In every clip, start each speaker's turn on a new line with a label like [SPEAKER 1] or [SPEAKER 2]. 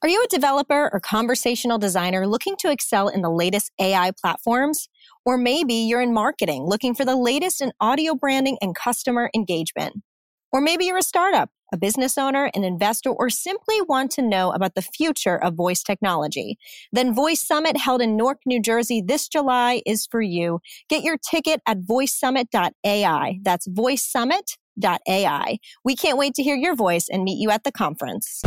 [SPEAKER 1] Are you a developer or conversational designer looking to excel in the latest AI platforms? Or maybe you're in marketing looking for the latest in audio branding and customer engagement. Or maybe you're a startup, a business owner, an investor, or simply want to know about the future of voice technology. Then Voice Summit held in Newark, New Jersey this July is for you. Get your ticket at voicesummit.ai. That's voicesummit.ai. We can't wait to hear your voice and meet you at the conference.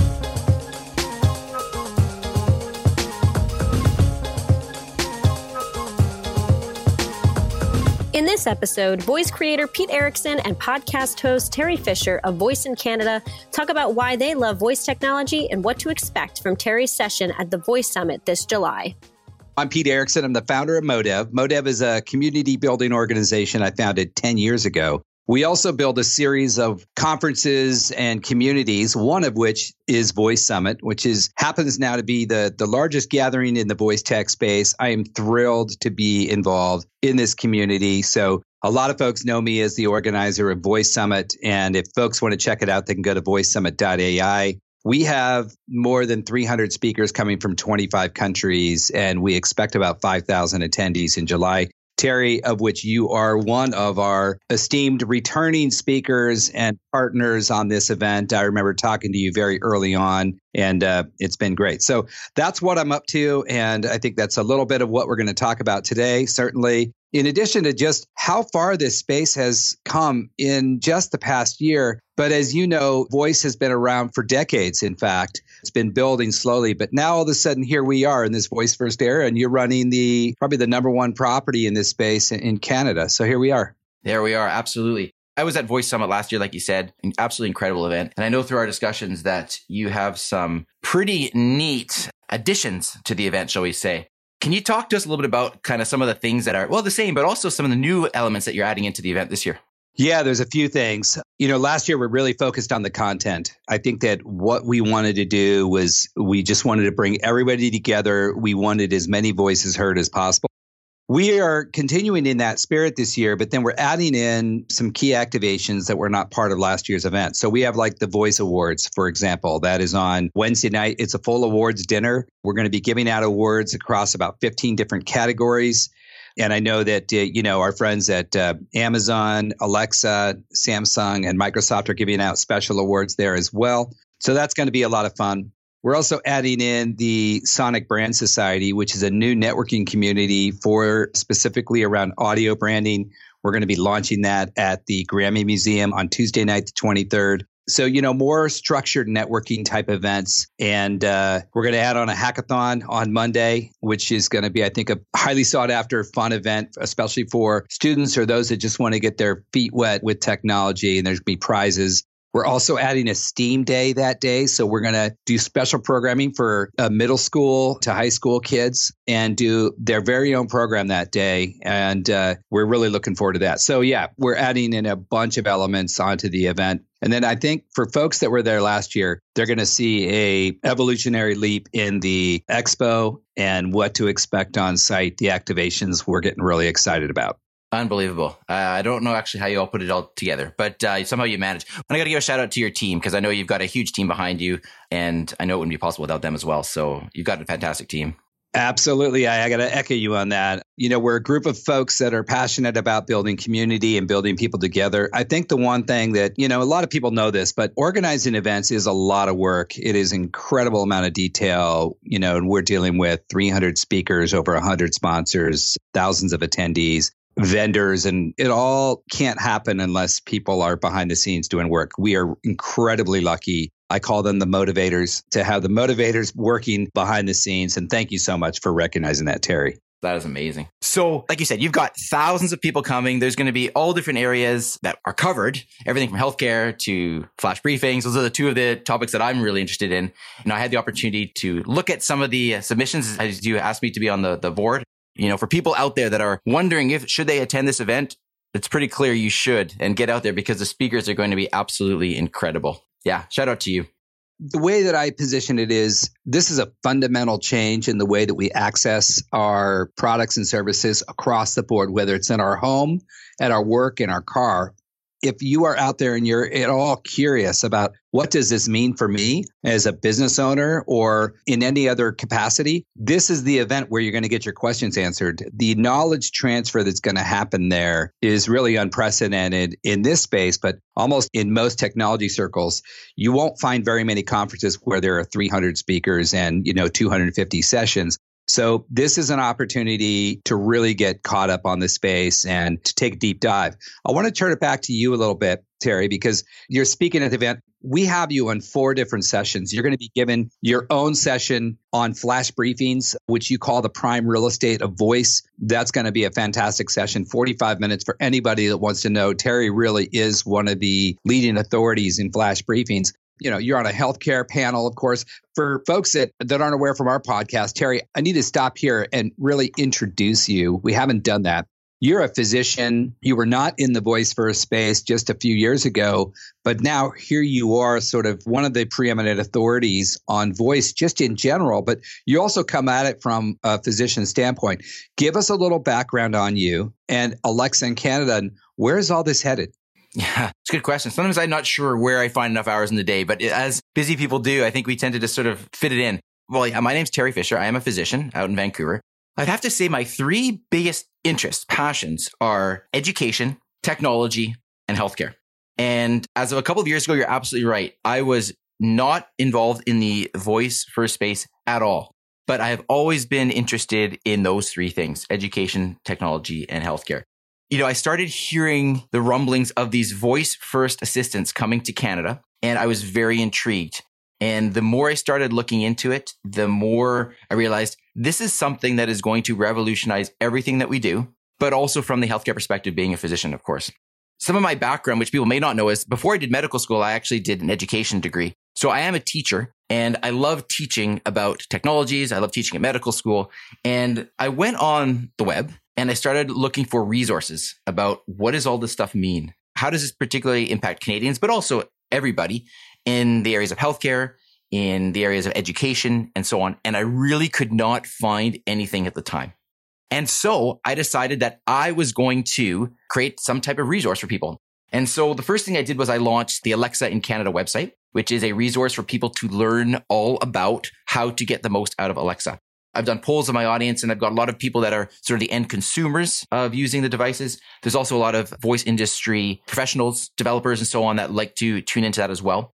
[SPEAKER 1] In this episode, voice creator Pete Erickson and podcast host Teri Fisher of Voice in Canada talk about why they love voice technology and what to expect from Teri's session at the Voice Summit this July.
[SPEAKER 2] I'm Pete Erickson. I'm the founder of Modev. Modev is a community building organization I founded 10 years ago we also build a series of conferences and communities, one of which is Voice Summit, which is happens now to be the, the largest gathering in the voice tech space. I am thrilled to be involved in this community. So a lot of folks know me as the organizer of Voice Summit. And if folks want to check it out, they can go to voicesummit.ai. We have more than 300 speakers coming from 25 countries, and we expect about 5,000 attendees in July. Teri, of which you are one of our esteemed returning speakers and partners on this event. I remember talking to you very early on, and uh, it's been great. So that's what I'm up to. And I think that's a little bit of what we're going to talk about today. Certainly, in addition to just how far this space has come in just the past year. But as you know, voice has been around for decades, in fact. It's been building slowly, but now all of a sudden here we are in this voice first era, and you're running the probably the number one property in this space in Canada. So here we are.
[SPEAKER 3] There we are, absolutely. I was at Voice Summit last year, like you said, an absolutely incredible event. And I know through our discussions that you have some pretty neat additions to the event, shall we say. Can you talk to us a little bit about kind of some of the things that are, well, the same, but also some of the new elements that you're adding into the event this year?
[SPEAKER 2] Yeah, there's a few things. You know, last year we're really focused on the content. I think that what we wanted to do was we just wanted to bring everybody together. We wanted as many voices heard as possible. We are continuing in that spirit this year, but then we're adding in some key activations that were not part of last year's event. So we have like the Voice Awards, for example, that is on Wednesday night. It's a full awards dinner. We're going to be giving out awards across about 15 different categories. And I know that, uh, you know, our friends at uh, Amazon, Alexa, Samsung, and Microsoft are giving out special awards there as well. So that's going to be a lot of fun. We're also adding in the Sonic Brand Society, which is a new networking community for specifically around audio branding. We're going to be launching that at the Grammy Museum on Tuesday night, the 23rd. So, you know, more structured networking type events. And uh, we're going to add on a hackathon on Monday, which is going to be, I think, a highly sought after fun event, especially for students or those that just want to get their feet wet with technology. And there's going to be prizes. We're also adding a STEAM day that day. So we're going to do special programming for uh, middle school to high school kids and do their very own program that day. And uh, we're really looking forward to that. So, yeah, we're adding in a bunch of elements onto the event. And then I think for folks that were there last year, they're going to see a evolutionary leap in the expo and what to expect on site, the activations we're getting really excited about.
[SPEAKER 3] Unbelievable. Uh, I don't know actually how you all put it all together, but uh, somehow you managed. And I got to give a shout out to your team because I know you've got a huge team behind you, and I know it wouldn't be possible without them as well. So you've got a fantastic team.
[SPEAKER 2] Absolutely. I, I got to echo you on that. You know, we're a group of folks that are passionate about building community and building people together. I think the one thing that, you know, a lot of people know this, but organizing events is a lot of work. It is incredible amount of detail, you know, and we're dealing with 300 speakers, over 100 sponsors, thousands of attendees vendors and it all can't happen unless people are behind the scenes doing work. We are incredibly lucky. I call them the motivators to have the motivators working behind the scenes. And thank you so much for recognizing that, Teri.
[SPEAKER 3] That is amazing. So, like you said, you've got thousands of people coming. There's going to be all different areas that are covered, everything from healthcare to flash briefings. Those are the two of the topics that I'm really interested in. And I had the opportunity to look at some of the uh, submissions as you asked me to be on the, the board. You know, for people out there that are wondering if should they attend this event, it's pretty clear you should and get out there because the speakers are going to be absolutely incredible. Yeah, shout out to you.
[SPEAKER 2] The way that I position it is this is a fundamental change in the way that we access our products and services across the board, whether it's in our home, at our work, in our car. If you are out there and you're at all curious about what does this mean for me as a business owner or in any other capacity, this is the event where you're going to get your questions answered. The knowledge transfer that's going to happen there is really unprecedented in this space, but almost in most technology circles. You won't find very many conferences where there are 300 speakers and, you know, 250 sessions. So this is an opportunity to really get caught up on the space and to take a deep dive. I want to turn it back to you a little bit, Teri, because you're speaking at the event. We have you on four different sessions. You're going to be given your own session on flash briefings, which you call the prime real estate of voice. That's going to be a fantastic session, 45 minutes for anybody that wants to know. Teri really is one of the leading authorities in flash briefings you know, you're on a healthcare panel, of course. For folks that, that aren't aware from our podcast, Teri, I need to stop here and really introduce you. We haven't done that. You're a physician. You were not in the voice first space just a few years ago, but now here you are, sort of one of the preeminent authorities on voice just in general, but you also come at it from a physician standpoint. Give us a little background on you and Alexa in Canada and where's all this headed?
[SPEAKER 3] Yeah, it's a good question. Sometimes I'm not sure where I find enough hours in the day, but as busy people do, I think we tend to just sort of fit it in. Well, yeah, my name's Teri Fisher. I am a physician out in Vancouver. I'd have to say my three biggest interests, passions are education, technology, and healthcare. And as of a couple of years ago, you're absolutely right. I was not involved in the voice first space at all, but I have always been interested in those three things, education, technology, and healthcare you know, I started hearing the rumblings of these voice first assistants coming to Canada, and I was very intrigued. And the more I started looking into it, the more I realized this is something that is going to revolutionize everything that we do, but also from the healthcare perspective, being a physician, of course. Some of my background, which people may not know, is before I did medical school, I actually did an education degree. So I am a teacher and I love teaching about technologies. I love teaching at medical school. And I went on the web and I started looking for resources about what does all this stuff mean? How does this particularly impact Canadians, but also everybody in the areas of healthcare, in the areas of education, and so on. And I really could not find anything at the time. And so I decided that I was going to create some type of resource for people. And so the first thing I did was I launched the Alexa in Canada website, which is a resource for people to learn all about how to get the most out of Alexa. I've done polls of my audience and I've got a lot of people that are sort of the end consumers of using the devices. There's also a lot of voice industry professionals, developers, and so on that like to tune into that as well.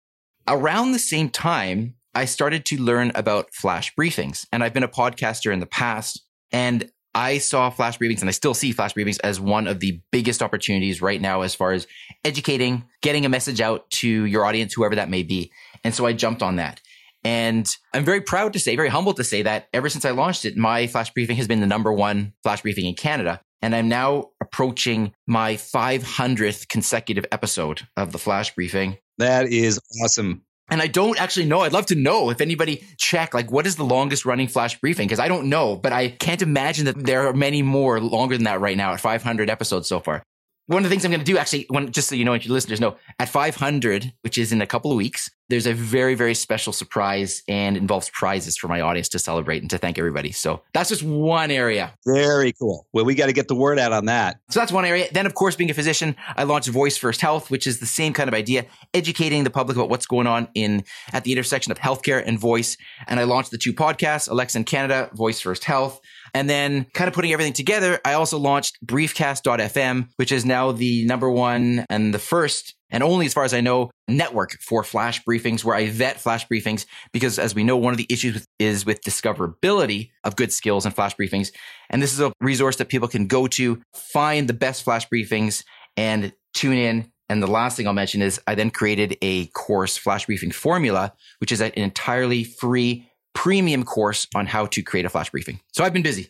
[SPEAKER 3] Around the same time, I started to learn about flash briefings and I've been a podcaster in the past and I saw flash briefings and I still see flash briefings as one of the biggest opportunities right now as far as educating, getting a message out to your audience, whoever that may be. And so I jumped on that. And I'm very proud to say, very humbled to say that ever since I launched it, my flash briefing has been the number one flash briefing in Canada. And I'm now approaching my 500th consecutive episode of the flash briefing.
[SPEAKER 2] That is awesome.
[SPEAKER 3] And I don't actually know. I'd love to know if anybody check, like, what is the longest running flash briefing? Because I don't know, but I can't imagine that there are many more longer than that right now at 500 episodes so far one of the things I'm going to do actually, when, just so you know, and your listeners know, at 500, which is in a couple of weeks, there's a very, very special surprise and involves prizes for my audience to celebrate and to thank everybody. So that's just one area.
[SPEAKER 2] Very cool. Well, we got to get the word out on that.
[SPEAKER 3] So that's one area. Then, of course, being a physician, I launched Voice First Health, which is the same kind of idea, educating the public about what's going on in at the intersection of healthcare and voice. And I launched the two podcasts, Alexa in Canada, Voice First Health. And then kind of putting everything together, I also launched briefcast.fm, which is now the number one and the first and only as far as I know, network for flash briefings where I vet flash briefings because as we know, one of the issues with, is with discoverability of good skills and flash briefings. And this is a resource that people can go to, find the best flash briefings and tune in. And the last thing I'll mention is I then created a course, Flash Briefing Formula, which is an entirely free premium course on how to create a flash briefing. So I've been busy.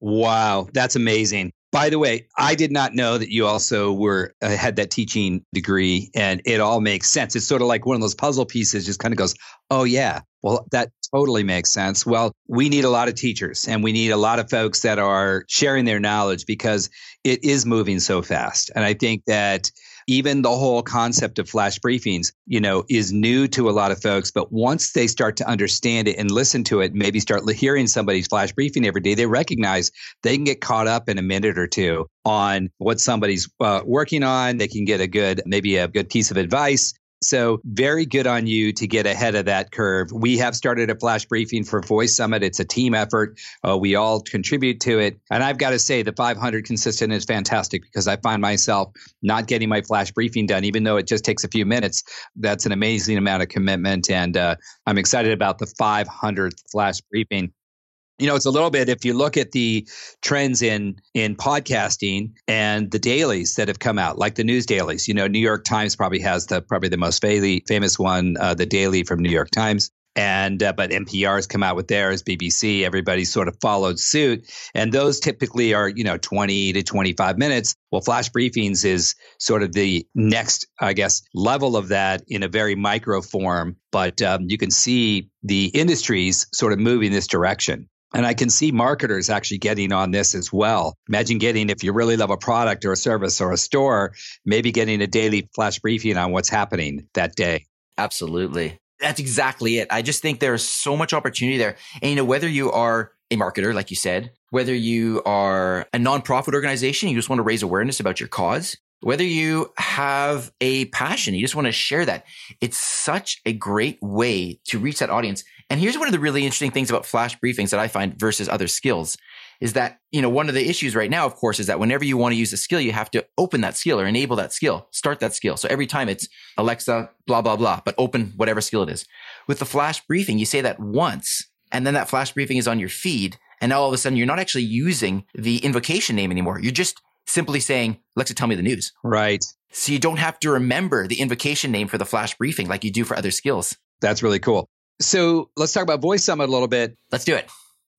[SPEAKER 2] Wow, that's amazing. By the way, I did not know that you also were uh, had that teaching degree, and it all makes sense. It's sort of like one of those puzzle pieces. Just kind of goes, oh yeah, well that totally makes sense. Well, we need a lot of teachers, and we need a lot of folks that are sharing their knowledge because it is moving so fast. And I think that even the whole concept of flash briefings, you know, is new to a lot of folks. But once they start to understand it and listen to it, maybe start hearing somebody's flash briefing every day, they recognize they can get caught up in a minute or two on what somebody's uh, working on. They can get a good, maybe a good piece of advice. So, very good on you to get ahead of that curve. We have started a flash briefing for Voice Summit. It's a team effort. Uh, we all contribute to it. And I've got to say, the 500 consistent is fantastic because I find myself not getting my flash briefing done, even though it just takes a few minutes. That's an amazing amount of commitment. And uh, I'm excited about the 500th flash briefing you know it's a little bit if you look at the trends in in podcasting and the dailies that have come out like the news dailies you know new york times probably has the probably the most famous one uh, the daily from new york times and uh, but NPR has come out with theirs, BBC, everybody sort of followed suit, and those typically are you know 20 to 25 minutes. Well, flash briefings is sort of the next, I guess, level of that in a very micro form, but um, you can see the industries sort of moving this direction. And I can see marketers actually getting on this as well. Imagine getting, if you really love a product or a service or a store, maybe getting a daily flash briefing on what's happening that day.
[SPEAKER 3] Absolutely. That's exactly it. I just think there's so much opportunity there. And you know, whether you are a marketer, like you said, whether you are a nonprofit organization, you just want to raise awareness about your cause, whether you have a passion, you just want to share that. It's such a great way to reach that audience. And here's one of the really interesting things about flash briefings that I find versus other skills is that, you know, one of the issues right now, of course, is that whenever you want to use a skill, you have to open that skill or enable that skill, start that skill. So every time it's Alexa, blah, blah, blah, but open whatever skill it is. With the flash briefing, you say that once and then that flash briefing is on your feed. And now all of a sudden you're not actually using the invocation name anymore. You're just simply saying, Alexa, tell me the news.
[SPEAKER 2] Right.
[SPEAKER 3] So you don't have to remember the invocation name for the flash briefing like you do for other skills.
[SPEAKER 2] That's really cool. So let's talk about Voice Summit a little bit.
[SPEAKER 3] Let's do it.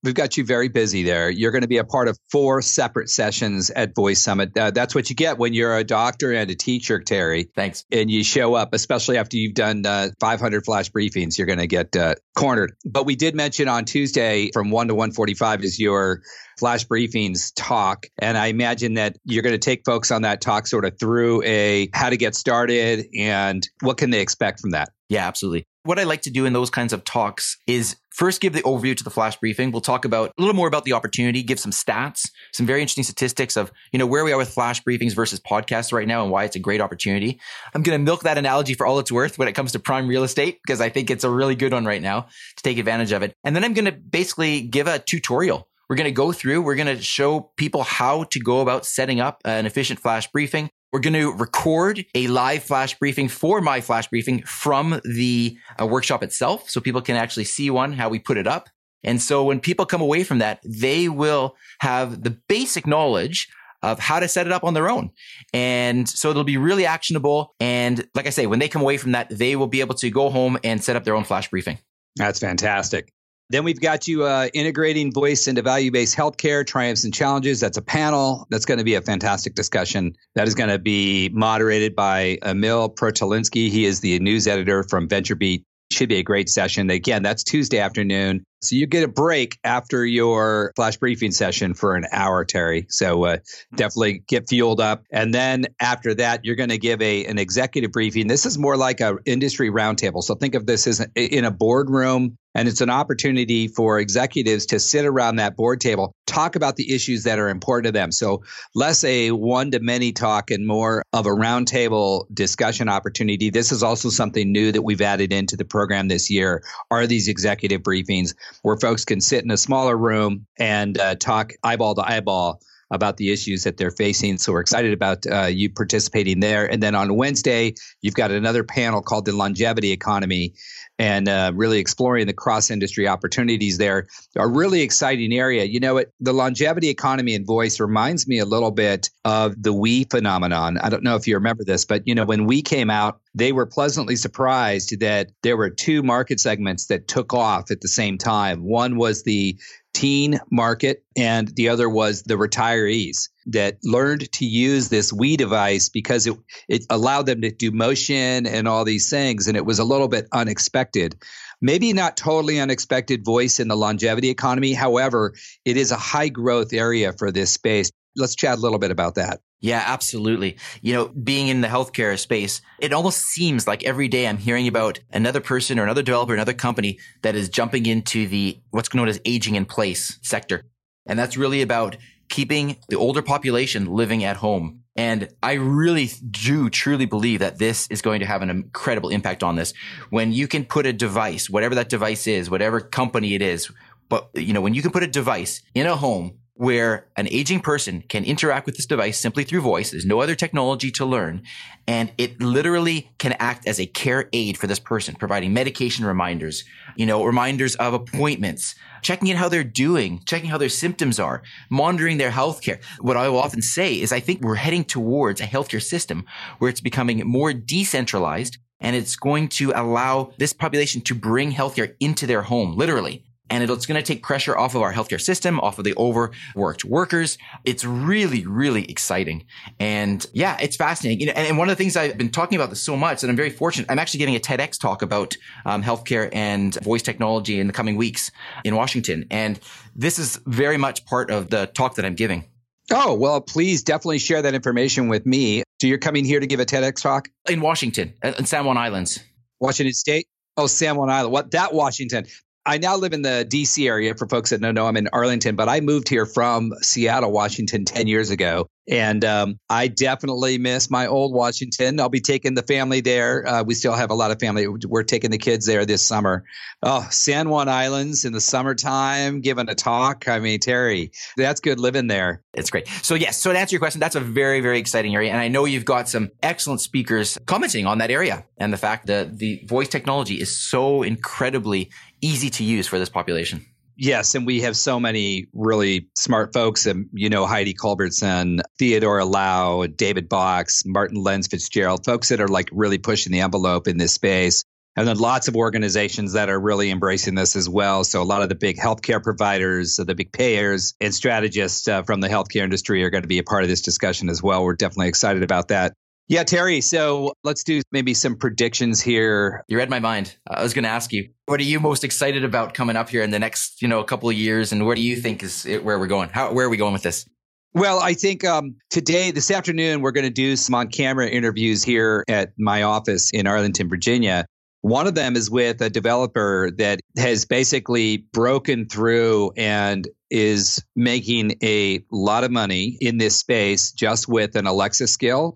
[SPEAKER 2] We've got you very busy there. You're going to be a part of four separate sessions at Voice Summit. Uh, that's what you get when you're a doctor and a teacher, Teri.
[SPEAKER 3] Thanks.
[SPEAKER 2] And you show up, especially after you've done uh, 500 flash briefings. You're going to get uh, cornered. But we did mention on Tuesday from 1 to 145 is your flash briefings talk. And I imagine that you're going to take folks on that talk sort of through a how to get started and what can they expect from that.
[SPEAKER 3] Yeah, absolutely. What I like to do in those kinds of talks is first give the overview to the flash briefing. We'll talk about a little more about the opportunity, give some stats, some very interesting statistics of, you know, where we are with flash briefings versus podcasts right now and why it's a great opportunity. I'm going to milk that analogy for all it's worth when it comes to prime real estate because I think it's a really good one right now to take advantage of it. And then I'm going to basically give a tutorial we're going to go through, we're going to show people how to go about setting up an efficient flash briefing. We're going to record a live flash briefing for my flash briefing from the uh, workshop itself so people can actually see one, how we put it up. And so when people come away from that, they will have the basic knowledge of how to set it up on their own. And so it'll be really actionable. And like I say, when they come away from that, they will be able to go home and set up their own flash briefing.
[SPEAKER 2] That's fantastic. Then we've got you uh, integrating voice into value based healthcare, triumphs and challenges. That's a panel. That's going to be a fantastic discussion. That is going to be moderated by Emil Protalinski. He is the news editor from VentureBeat. Should be a great session. Again, that's Tuesday afternoon. So you get a break after your flash briefing session for an hour, Teri. So uh, definitely get fueled up. And then after that, you're going to give a an executive briefing. This is more like a industry roundtable. So think of this as in a boardroom and it's an opportunity for executives to sit around that board table, talk about the issues that are important to them. So less a one to many talk and more of a roundtable discussion opportunity. This is also something new that we've added into the program this year are these executive briefings where folks can sit in a smaller room and uh, talk eyeball to eyeball about the issues that they're facing. So we're excited about uh, you participating there. And then on Wednesday, you've got another panel called the Longevity Economy and uh, really exploring the cross industry opportunities there. A really exciting area. You know, it, the longevity economy and voice reminds me a little bit of the Wii phenomenon. I don't know if you remember this, but you know, when Wii came out, they were pleasantly surprised that there were two market segments that took off at the same time. One was the teen market, and the other was the retirees that learned to use this Wii device because it, it allowed them to do motion and all these things. And it was a little bit unexpected. Maybe not totally unexpected voice in the longevity economy. However, it is a high growth area for this space. Let's chat a little bit about that.
[SPEAKER 3] Yeah, absolutely. You know, being in the healthcare space, it almost seems like every day I'm hearing about another person or another developer, another company that is jumping into the what's known as aging in place sector. And that's really about keeping the older population living at home. And I really do truly believe that this is going to have an incredible impact on this. When you can put a device, whatever that device is, whatever company it is, but you know, when you can put a device in a home where an aging person can interact with this device simply through voice. There's no other technology to learn. And it literally can act as a care aid for this person, providing medication reminders, you know, reminders of appointments, checking in how they're doing, checking how their symptoms are, monitoring their healthcare. What I will often say is I think we're heading towards a healthcare system where it's becoming more decentralized and it's going to allow this population to bring healthcare into their home, literally and it's going to take pressure off of our healthcare system, off of the overworked workers. It's really, really exciting. And yeah, it's fascinating. You know, and, one of the things I've been talking about this so much and I'm very fortunate. I'm actually giving a TEDx talk about um, healthcare and voice technology in the coming weeks in Washington. And this is very much part of the talk that I'm giving.
[SPEAKER 2] Oh, well, please definitely share that information with me. So you're coming here to give a TEDx talk?
[SPEAKER 3] In Washington, in San Juan Islands.
[SPEAKER 2] Washington State? Oh, San Juan Island. What that Washington? I now live in the DC area. For folks that don't know, I'm in Arlington, but I moved here from Seattle, Washington 10 years ago. And um, I definitely miss my old Washington. I'll be taking the family there. Uh, we still have a lot of family. We're taking the kids there this summer. Oh, San Juan Islands in the summertime, giving a talk. I mean, Teri, that's good living there.
[SPEAKER 3] It's great. So, yes, so to answer your question, that's a very, very exciting area. And I know you've got some excellent speakers commenting on that area and the fact that the voice technology is so incredibly easy to use for this population.
[SPEAKER 2] Yes, and we have so many really smart folks, and you know Heidi Culbertson, Theodora Lau, David Box, Martin Lenz Fitzgerald, folks that are like really pushing the envelope in this space. And then lots of organizations that are really embracing this as well. So a lot of the big healthcare providers, the big payers, and strategists uh, from the healthcare industry are going to be a part of this discussion as well. We're definitely excited about that. Yeah, Teri. So let's do maybe some predictions here.
[SPEAKER 3] You read my mind. I was going to ask you, what are you most excited about coming up here in the next, you know, a couple of years, and where do you think is where we're going? How where are we going with this?
[SPEAKER 2] Well, I think um, today, this afternoon, we're going to do some on camera interviews here at my office in Arlington, Virginia. One of them is with a developer that has basically broken through and is making a lot of money in this space just with an Alexa skill.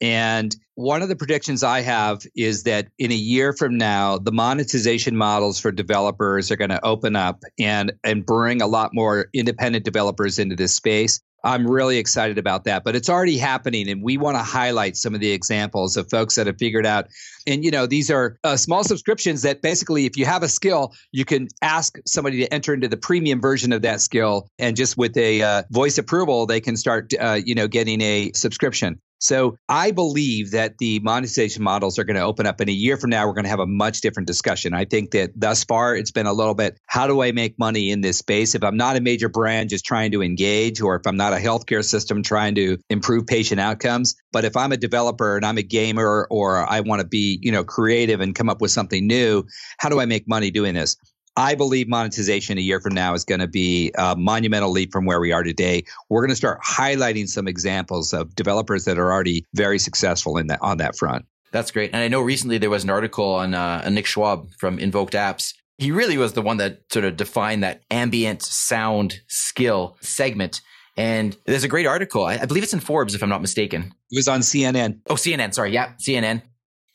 [SPEAKER 2] And one of the predictions I have is that in a year from now, the monetization models for developers are going to open up and, and bring a lot more independent developers into this space. I'm really excited about that, but it's already happening. And we want to highlight some of the examples of folks that have figured out. And, you know, these are uh, small subscriptions that basically, if you have a skill, you can ask somebody to enter into the premium version of that skill. And just with a uh, voice approval, they can start, uh, you know, getting a subscription. So I believe that the monetization models are going to open up in a year from now. We're going to have a much different discussion. I think that thus far it's been a little bit how do I make money in this space? If I'm not a major brand just trying to engage, or if I'm not a healthcare system trying to improve patient outcomes, but if I'm a developer and I'm a gamer or I want to be, you know, creative and come up with something new, how do I make money doing this? I believe monetization a year from now is going to be a monumental leap from where we are today. We're going to start highlighting some examples of developers that are already very successful in that on that front.
[SPEAKER 3] That's great. And I know recently there was an article on uh, Nick Schwab from Invoked Apps. He really was the one that sort of defined that ambient sound skill segment. And there's a great article. I, I believe it's in Forbes, if I'm not mistaken.
[SPEAKER 2] It was on CNN.
[SPEAKER 3] Oh, CNN. Sorry. Yeah, CNN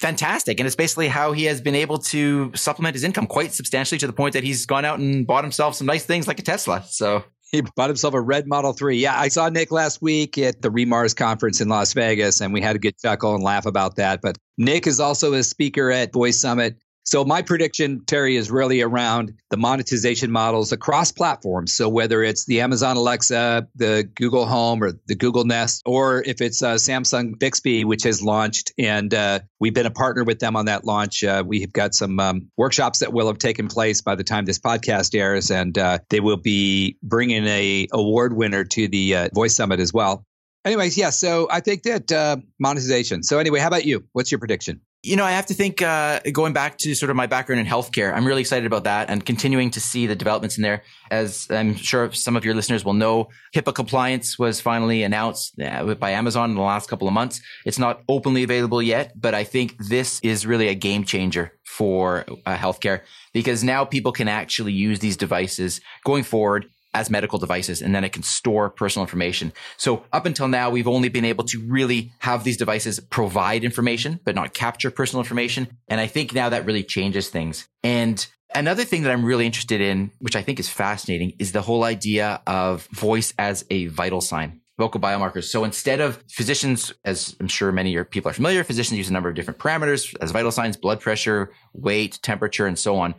[SPEAKER 3] fantastic. And it's basically how he has been able to supplement his income quite substantially to the point that he's gone out and bought himself some nice things like a Tesla. So
[SPEAKER 2] he bought himself a red Model 3. Yeah, I saw Nick last week at the re:MARS conference in Las Vegas, and we had a good chuckle and laugh about that. But Nick is also a speaker at Voice Summit. So my prediction, Teri, is really around the monetization models across platforms. So whether it's the Amazon Alexa, the Google Home, or the Google Nest, or if it's uh, Samsung Bixby, which has launched, and uh, we've been a partner with them on that launch. Uh, we've got some um, workshops that will have taken place by the time this podcast airs, and uh, they will be bringing a award winner to the uh, Voice Summit as well. Anyways, yeah. So I think that uh, monetization. So anyway, how about you? What's your prediction?
[SPEAKER 3] You know, I have to think, uh, going back to sort of my background in healthcare, I'm really excited about that and continuing to see the developments in there. As I'm sure some of your listeners will know, HIPAA compliance was finally announced uh, by Amazon in the last couple of months. It's not openly available yet, but I think this is really a game changer for uh, healthcare because now people can actually use these devices going forward as medical devices and then it can store personal information. So up until now, we've only been able to really have these devices provide information, but not capture personal information. And I think now that really changes things. And another thing that I'm really interested in, which I think is fascinating, is the whole idea of voice as a vital sign vocal biomarkers. So instead of physicians, as I'm sure many people are familiar, physicians use a number of different parameters as vital signs, blood pressure, weight, temperature, and so on.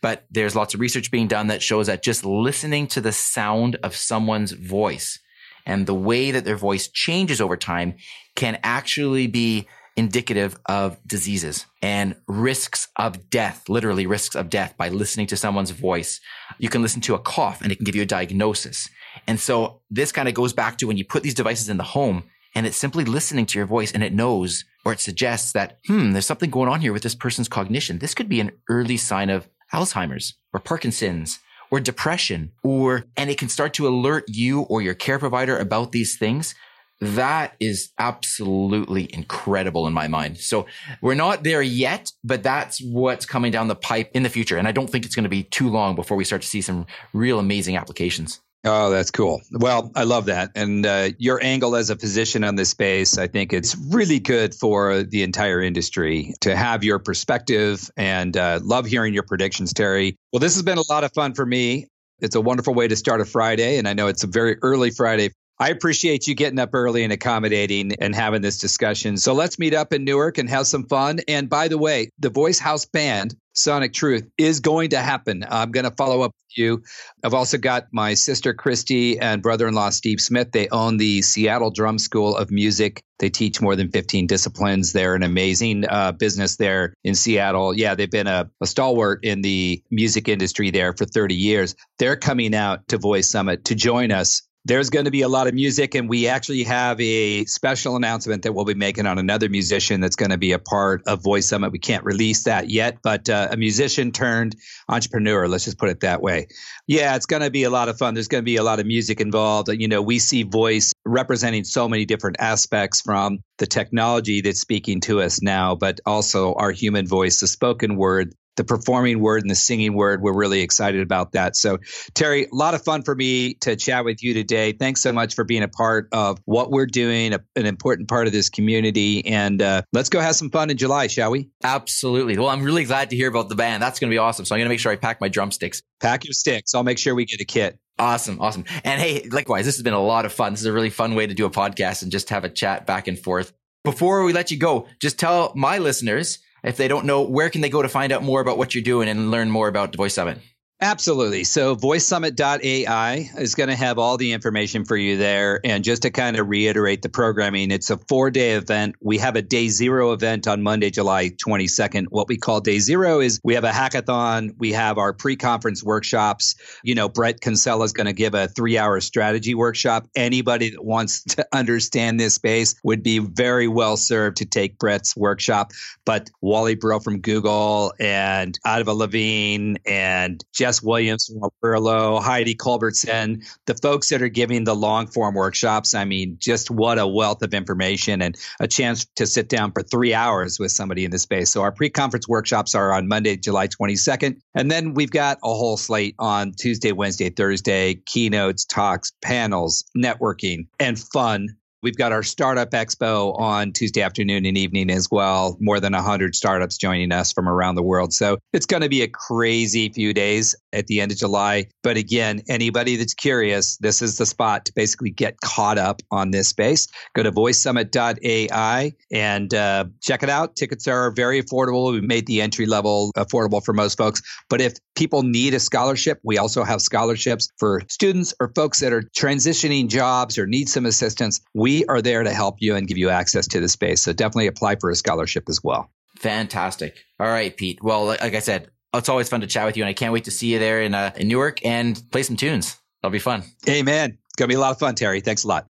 [SPEAKER 3] But there's lots of research being done that shows that just listening to the sound of someone's voice and the way that their voice changes over time can actually be indicative of diseases and risks of death, literally risks of death by listening to someone's voice. You can listen to a cough and it can give you a diagnosis. And so this kind of goes back to when you put these devices in the home and it's simply listening to your voice and it knows or it suggests that, hmm, there's something going on here with this person's cognition. This could be an early sign of Alzheimer's or Parkinson's or depression or, and it can start to alert you or your care provider about these things. That is absolutely incredible in my mind. So we're not there yet, but that's what's coming down the pipe in the future. And I don't think it's going to be too long before we start to see some real amazing applications.
[SPEAKER 2] Oh, that's cool. Well, I love that. And uh, your angle as a physician on this space, I think it's really good for the entire industry to have your perspective and uh, love hearing your predictions, Teri. Well, this has been a lot of fun for me. It's a wonderful way to start a Friday. And I know it's a very early Friday I appreciate you getting up early and accommodating and having this discussion. So let's meet up in Newark and have some fun. And by the way, the Voice House Band, Sonic Truth, is going to happen. I'm going to follow up with you. I've also got my sister Christy and brother in law Steve Smith. They own the Seattle Drum School of Music. They teach more than 15 disciplines. They're an amazing uh, business there in Seattle. Yeah, they've been a, a stalwart in the music industry there for 30 years. They're coming out to Voice Summit to join us there's going to be a lot of music, and we actually have a special announcement that we'll be making on another musician that's going to be a part of Voice Summit. We can't release that yet, but uh, a musician turned entrepreneur. Let's just put it that way. Yeah, it's going to be a lot of fun. There's going to be a lot of music involved. You know, we see voice representing so many different aspects from the technology that's speaking to us now, but also our human voice, the spoken word, the performing word and the singing word. We're really excited about that. So, Teri, a lot of fun for me to chat with you today. Thanks so much for being a part of what we're doing, a, an important part of this community. And uh, let's go have some fun in July, shall we?
[SPEAKER 3] Absolutely. Well, I'm really glad to hear about the band. That's going to be awesome. So, I'm going to make sure I pack my drumsticks.
[SPEAKER 2] Pack your sticks. I'll make sure we get a kit.
[SPEAKER 3] Awesome. Awesome. And hey, likewise, this has been a lot of fun. This is a really fun way to do a podcast and just have a chat back and forth. Before we let you go, just tell my listeners if they don't know, where can they go to find out more about what you're doing and learn more about Voice Summit?
[SPEAKER 2] Absolutely. So voicesummit.ai is going to have all the information for you there. And just to kind of reiterate the programming, it's a four day event. We have a day zero event on Monday, July 22nd. What we call day zero is we have a hackathon. We have our pre conference workshops. You know, Bret Kinsella is going to give a three hour strategy workshop. Anybody that wants to understand this space would be very well served to take Bret's workshop. But Wally Brill from Google and Aviva Levine and Jess Williams from Opearlo, Heidi Culbertson, the folks that are giving the long form workshops. I mean, just what a wealth of information and a chance to sit down for three hours with somebody in the space. So our pre conference workshops are on Monday, July 22nd. And then we've got a whole slate on Tuesday, Wednesday, Thursday, keynotes, talks, panels, networking, and fun We've got our Startup Expo on Tuesday afternoon and evening as well. More than 100 startups joining us from around the world. So it's going to be a crazy few days at the end of July. But again, anybody that's curious, this is the spot to basically get caught up on this space. Go to voicesummit.ai and uh, check it out. Tickets are very affordable. We made the entry level affordable for most folks. But if people need a scholarship, we also have scholarships for students or folks that are transitioning jobs or need some assistance. We are there to help you and give you access to the space. So definitely apply for a scholarship as well.
[SPEAKER 3] Fantastic. All right, Pete. Well, like I said, it's always fun to chat with you, and I can't wait to see you there in, uh, in Newark and play some tunes. That'll be fun.
[SPEAKER 2] Amen. It's going to be a lot of fun, Teri. Thanks a lot.